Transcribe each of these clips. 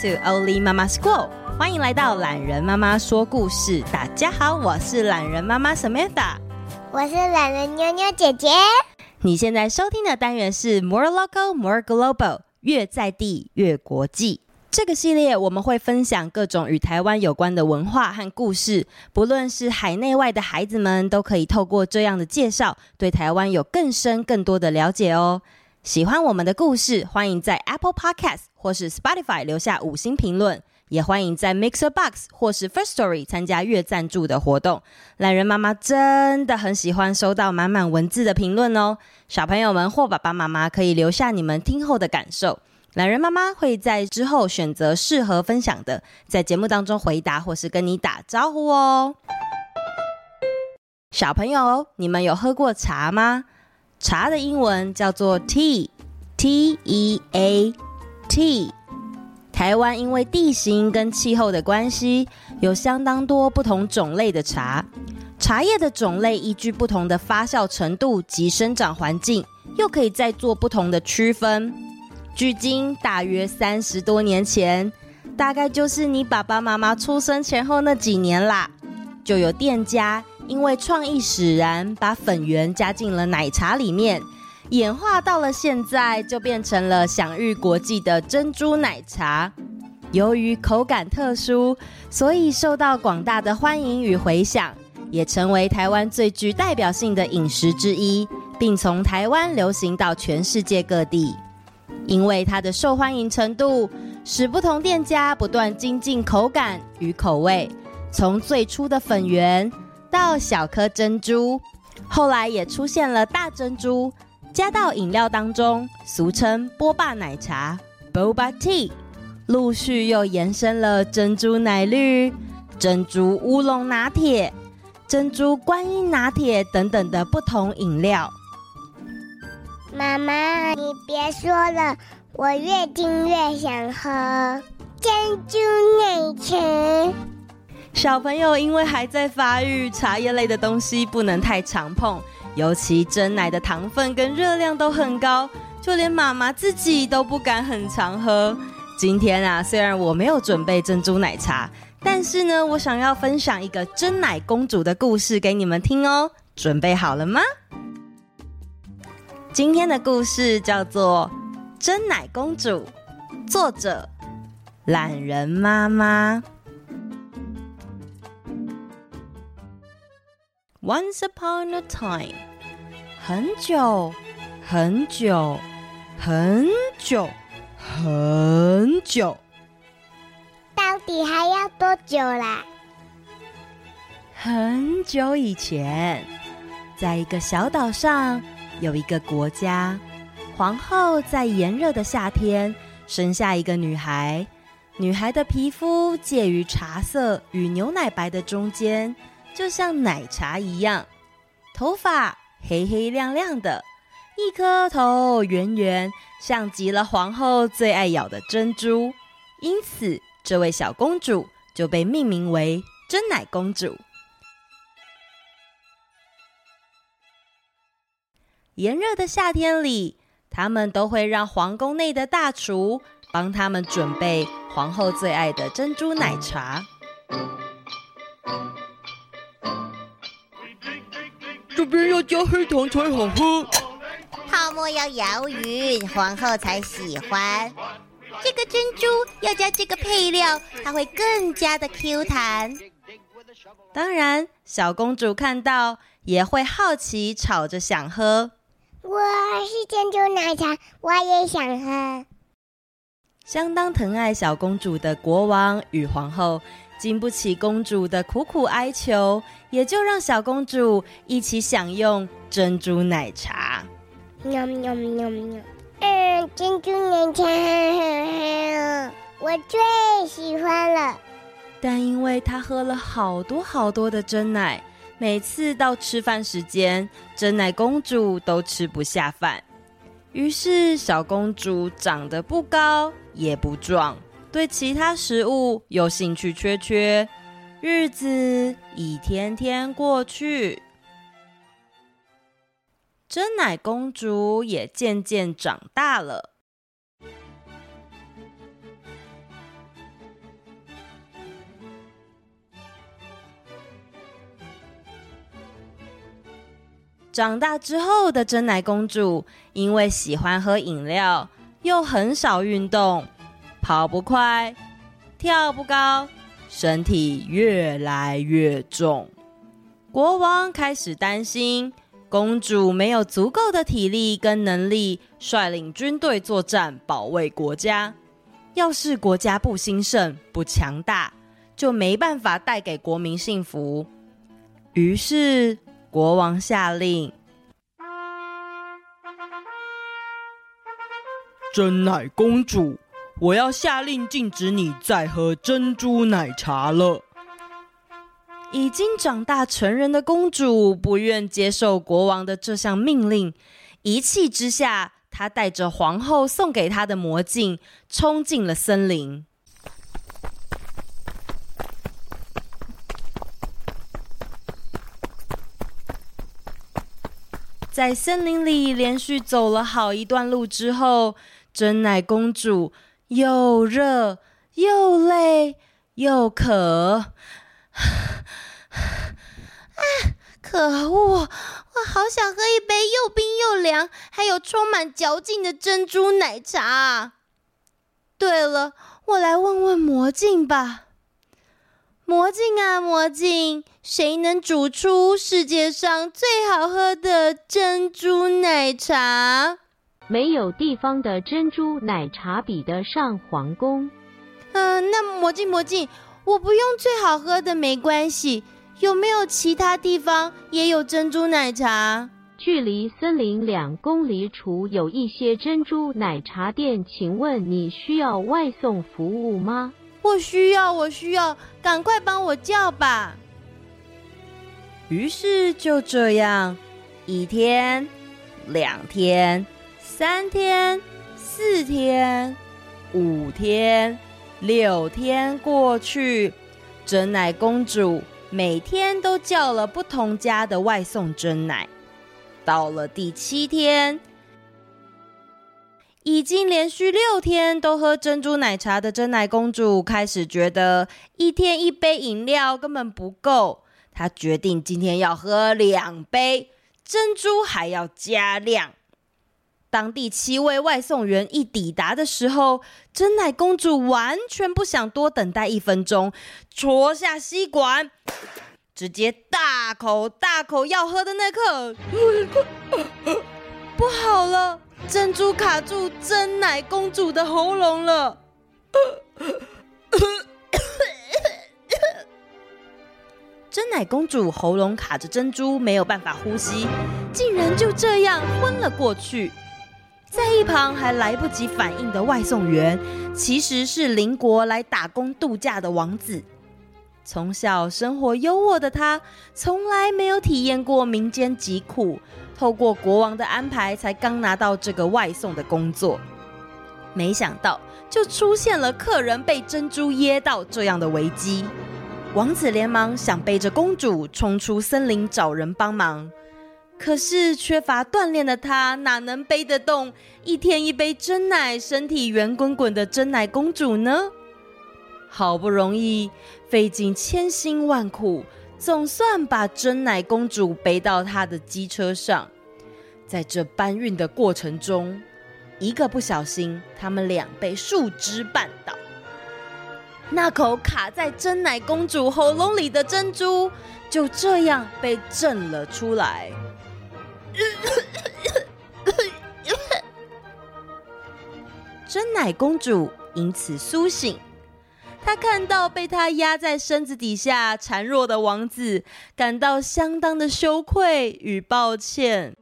To Oli Mama School，欢迎来到懒人妈妈说故事。大家好，我是懒人妈妈 Samantha，我是懒人妞妞姐姐。你现在收听的单元是 More Local, More Global，越在地越国际。这个系列我们会分享各种与台湾有关的文化和故事，不论是海内外的孩子们，都可以透过这样的介绍，对台湾有更深更多的了解哦。喜欢我们的故事，欢迎在 Apple Podcast 或是 Spotify 留下五星评论，也欢迎在 Mixer Box 或是 First Story 参加月赞助的活动。懒人妈妈真的很喜欢收到满满文字的评论哦，小朋友们或爸爸妈妈可以留下你们听后的感受，懒人妈妈会在之后选择适合分享的，在节目当中回答或是跟你打招呼哦。小朋友，你们有喝过茶吗？茶的英文叫做 tea，t e a t。台湾因为地形跟气候的关系，有相当多不同种类的茶。茶叶的种类依据不同的发酵程度及生长环境，又可以再做不同的区分。距今大约三十多年前，大概就是你爸爸妈妈出生前后那几年啦，就有店家。因为创意使然，把粉圆加进了奶茶里面，演化到了现在，就变成了享誉国际的珍珠奶茶。由于口感特殊，所以受到广大的欢迎与回响，也成为台湾最具代表性的饮食之一，并从台湾流行到全世界各地。因为它的受欢迎程度，使不同店家不断精进口感与口味，从最初的粉圆。到小颗珍珠，后来也出现了大珍珠，加到饮料当中，俗称波霸奶茶 （Boba Tea）。陆续又延伸了珍珠奶绿、珍珠乌龙拿铁、珍珠观音拿铁等等的不同饮料。妈妈，你别说了，我越听越想喝珍珠奶茶。小朋友因为还在发育，茶叶类的东西不能太常碰，尤其珍奶的糖分跟热量都很高，就连妈妈自己都不敢很常喝。今天啊，虽然我没有准备珍珠奶茶，但是呢，我想要分享一个珍奶公主的故事给你们听哦。准备好了吗？今天的故事叫做《珍奶公主》，作者懒人妈妈。Once upon a time，很久很久很久很久，到底还要多久啦？很久以前，在一个小岛上，有一个国家，皇后在炎热的夏天生下一个女孩，女孩的皮肤介于茶色与牛奶白的中间。就像奶茶一样，头发黑黑亮亮的，一颗头圆圆，像极了皇后最爱咬的珍珠。因此，这位小公主就被命名为珍奶公主。炎热的夏天里，他们都会让皇宫内的大厨帮他们准备皇后最爱的珍珠奶茶。这边要加黑糖才好喝，泡沫要摇匀，皇后才喜欢。这个珍珠要加这个配料，它会更加的 Q 弹。当然，小公主看到也会好奇，吵着想喝。我是珍珠奶茶，我也想喝。相当疼爱小公主的国王与皇后，经不起公主的苦苦哀求，也就让小公主一起享用珍珠奶茶。喵喵喵喵！嗯，珍珠奶茶我最喜欢了。但因为她喝了好多好多的真奶，每次到吃饭时间，真奶公主都吃不下饭。于是小公主长得不高也不壮。对其他食物有兴趣缺缺日子一天天过去。珍奶公主也渐渐长大了。长大之后的珍奶公主因为喜欢喝饮料又很少运动跑不快，跳不高，身体越来越重。国王开始担心，公主没有足够的体力跟能力率领军队作战，保卫国家。要是国家不兴盛、不强大，就没办法带给国民幸福。于是，国王下令：真乃公主，我要下令禁止你再喝珍珠奶茶了。已经长大成人的公主不愿接受国王的这项命令，一气之下，她带着皇后送给她的魔镜，冲进了森林。在森林里连续走了好一段路之后，珍奶公主又热又累又渴。啊！可恶！我好想喝一杯又冰又凉，还有充满嚼劲的珍珠奶茶。对了，我来问问魔镜吧。魔镜啊，魔镜，谁能煮出世界上最好喝的珍珠奶茶？没有地方的珍珠奶茶比得上皇宫。嗯、呃，那魔镜，魔镜。我不用最好喝的没关系，有没有其他地方也有珍珠奶茶？距离森林两公里处有一些珍珠奶茶店，请问你需要外送服务吗？我需要，我需要，赶快帮我叫吧。于是就这样，一天、两天、三天、四天、五天。六天过去，珍奶公主每天都叫了不同家的外送珍奶。到了第七天，已经连续六天都喝珍珠奶茶的珍奶公主开始觉得一天一杯饮料根本不够，她决定今天要喝两杯，珍珠还要加量。当第七位外送员一抵达的时候，珍奶公主完全不想多等待一分钟，戳下吸管，直接大口大口要喝的那刻，不好了，珍珠卡住珍奶公主的喉咙了。珍奶公主喉咙卡着珍珠，没有办法呼吸，竟然就这样昏了过去。在一旁还来不及反应的外送员，其实是邻国来打工度假的王子。从小生活优渥的他，从来没有体验过民间疾苦，透过国王的安排，才刚拿到这个外送的工作。没想到，就出现了客人被珍珠噎到这样的危机。王子连忙想背着公主冲出森林找人帮忙。可是缺乏锻炼的他哪能背得动一天一杯真奶、身体圆滚滚的真奶公主呢？好不容易费尽千辛万苦，总算把真奶公主背到他的机车上。在这搬运的过程中，一个不小心，他们俩被树枝绊倒。那口卡在真奶公主喉咙里的珍珠就这样被震了出来。真乃公主因此苏醒，她看到被她压在身子底下孱弱的王子，感到相当的羞愧与抱歉。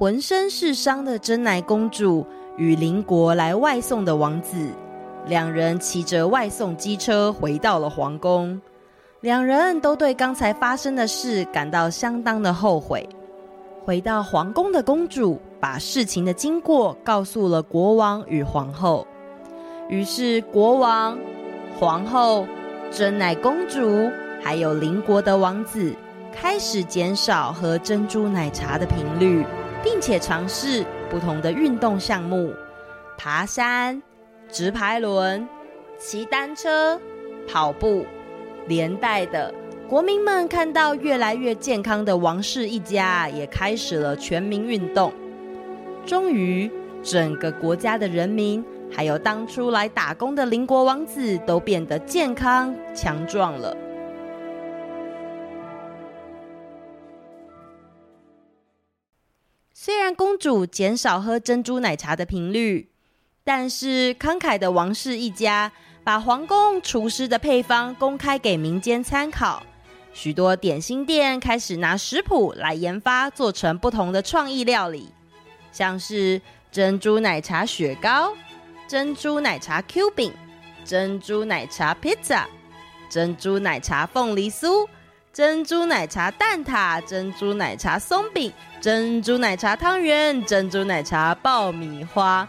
浑身是伤的珍奶公主与邻国来外送的王子，两人骑着外送机车回到了皇宫。两人都对刚才发生的事感到相当的后悔。回到皇宫的公主把事情的经过告诉了国王与皇后。于是国王、皇后、珍奶公主还有邻国的王子开始减少喝珍珠奶茶的频率，并且尝试不同的运动项目，爬山、直排轮、骑单车、跑步。连带的，国民们看到越来越健康的王氏一家，也开始了全民运动。终于，整个国家的人民，还有当初来打工的邻国王子，都变得健康强壮了。虽然公主减少喝珍珠奶茶的频率，但是慷慨的王室一家。把皇宫厨师的配方公开给民间参考，许多点心店开始拿食谱来研发，做成不同的创意料理，像是珍珠奶茶雪糕、珍珠奶茶 Q 饼、珍珠奶茶披萨、珍珠奶茶凤梨酥、珍珠奶茶蛋挞、珍珠奶茶松饼、珍珠奶茶汤圆、珍珠奶茶爆米花。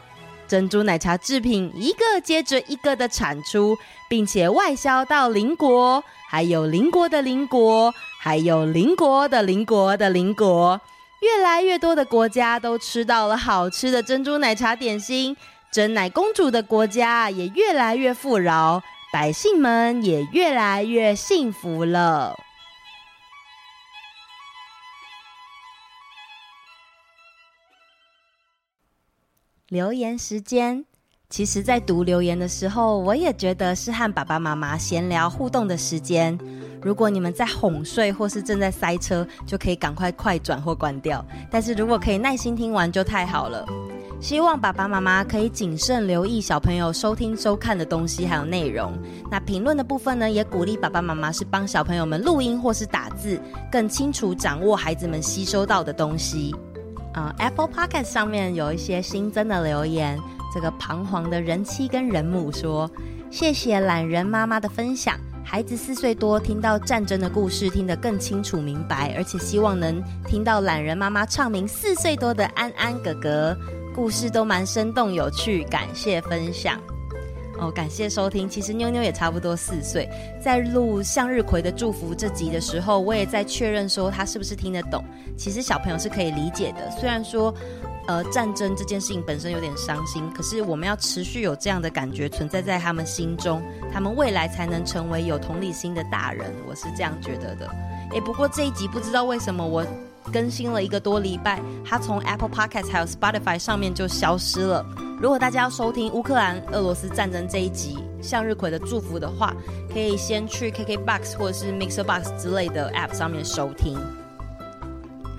珍珠奶茶制品一个接着一个的产出，并且外销到邻国，还有邻国的邻国，还有邻国的邻国的邻国，越来越多的国家都吃到了好吃的珍珠奶茶点心，珍奶公主的国家也越来越富饶，百姓们也越来越幸福了。留言时间，其实，在读留言的时候，我也觉得是和爸爸妈妈闲聊互动的时间。如果你们在哄睡或是正在塞车，就可以赶快快转或关掉。但是如果可以耐心听完，就太好了。希望爸爸妈妈可以谨慎留意小朋友收听收看的东西还有内容。那评论的部分呢，也鼓励爸爸妈妈是帮小朋友们录音或是打字，更清楚掌握孩子们吸收到的东西。啊、，Apple Podcast 上面有一些新增的留言。这个彷徨的人妻跟人母说：“谢谢懒人妈妈的分享，孩子四岁多，听到战争的故事听得更清楚明白，而且希望能听到懒人妈妈唱名四岁多的安安哥哥，故事都蛮生动有趣，感谢分享。”哦，感谢收听。其实妞妞也差不多四岁，在录向日葵的祝福这集的时候，我也在确认说他是不是听得懂。其实小朋友是可以理解的，虽然说，呃，战争这件事情本身有点伤心，可是我们要持续有这样的感觉存在在他们心中，他们未来才能成为有同理心的大人。我是这样觉得的。诶，不过这一集不知道为什么我更新了一个多礼拜，它从 Apple Podcast 还有 Spotify 上面就消失了。如果大家要收听乌克兰俄罗斯战争这一集向日葵的祝福的话，可以先去 KKBOX 或者是 MixerBox 之类的 App 上面收听。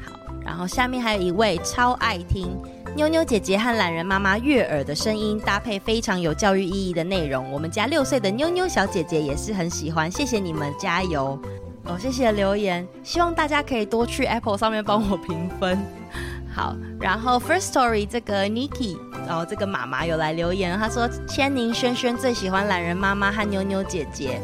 好，然后下面还有一位超爱听妞妞姐姐和懒人妈妈悦耳的声音，搭配非常有教育意义的内容，我们家六岁的妞妞小姐姐也是很喜欢。谢谢你们，加油！哦，谢谢留言，希望大家可以多去 Apple 上面帮我评分。好，然后 First Story 这个 Niki，然后这个妈妈有来留言，她说千宁轩轩最喜欢懒人妈妈和妞妞姐姐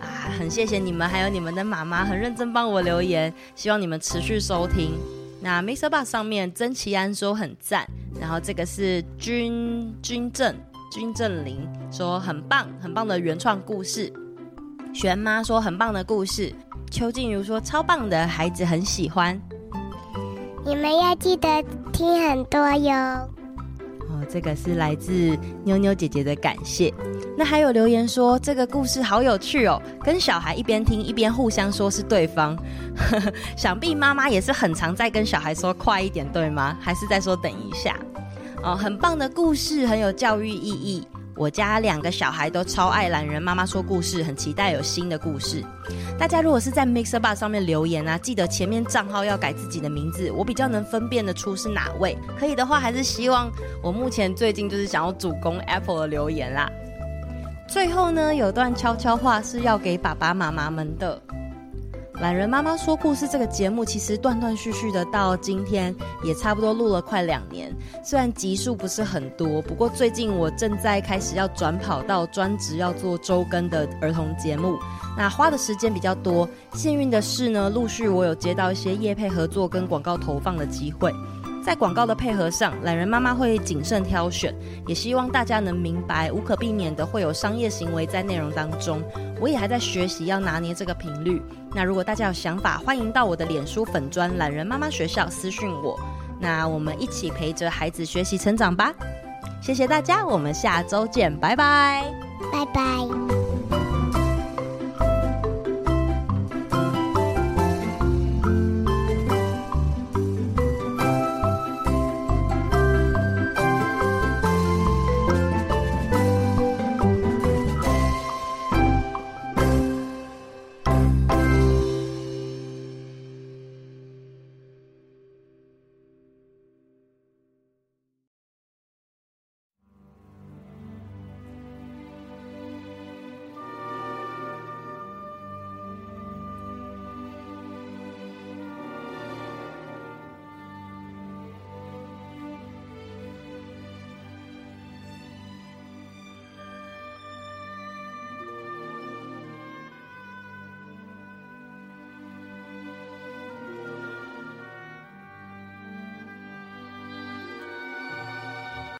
啊，很谢谢你们，还有你们的妈妈很认真帮我留言，希望你们持续收听。那 MixerBox 上面曾奇安说很赞，然后这个是君君正君正林说很棒很棒的原创故事，璇妈说很棒的故事，邱静茹说超棒的孩子很喜欢。你们要记得听很多哟。哦，这个是来自妞妞姐姐的感谢。那还有留言说这个故事好有趣哦，跟小孩一边听一边互相说是对方。想必妈妈也是很常在跟小孩说快一点，对吗？还是在说等一下？哦，很棒的故事，很有教育意义。我家两个小孩都超爱懒人妈妈说故事，很期待有新的故事。大家如果是在 Mixer Bar 上面留言啊，记得前面账号要改自己的名字，我比较能分辨得出是哪位。可以的话，还是希望我目前最近就是想要主攻 Apple 的留言啦。最后呢，有段悄悄话是要给爸爸妈妈们的。懒人妈妈说故事这个节目其实断断续续的到今天也差不多录了快两年，虽然集数不是很多，不过最近我正在开始要转跑到，专职要做周更的儿童节目，那花的时间比较多。幸运的是呢，陆续我有接到一些业配合作跟广告投放的机会。在广告的配合上，懒人妈妈会谨慎挑选，也希望大家能明白，无可避免的会有商业行为在内容当中。我也还在学习要拿捏这个频率。那如果大家有想法，欢迎到我的脸书粉专懒人妈妈学校私讯我。那我们一起陪着孩子学习成长吧。谢谢大家，我们下周见，拜拜，拜拜。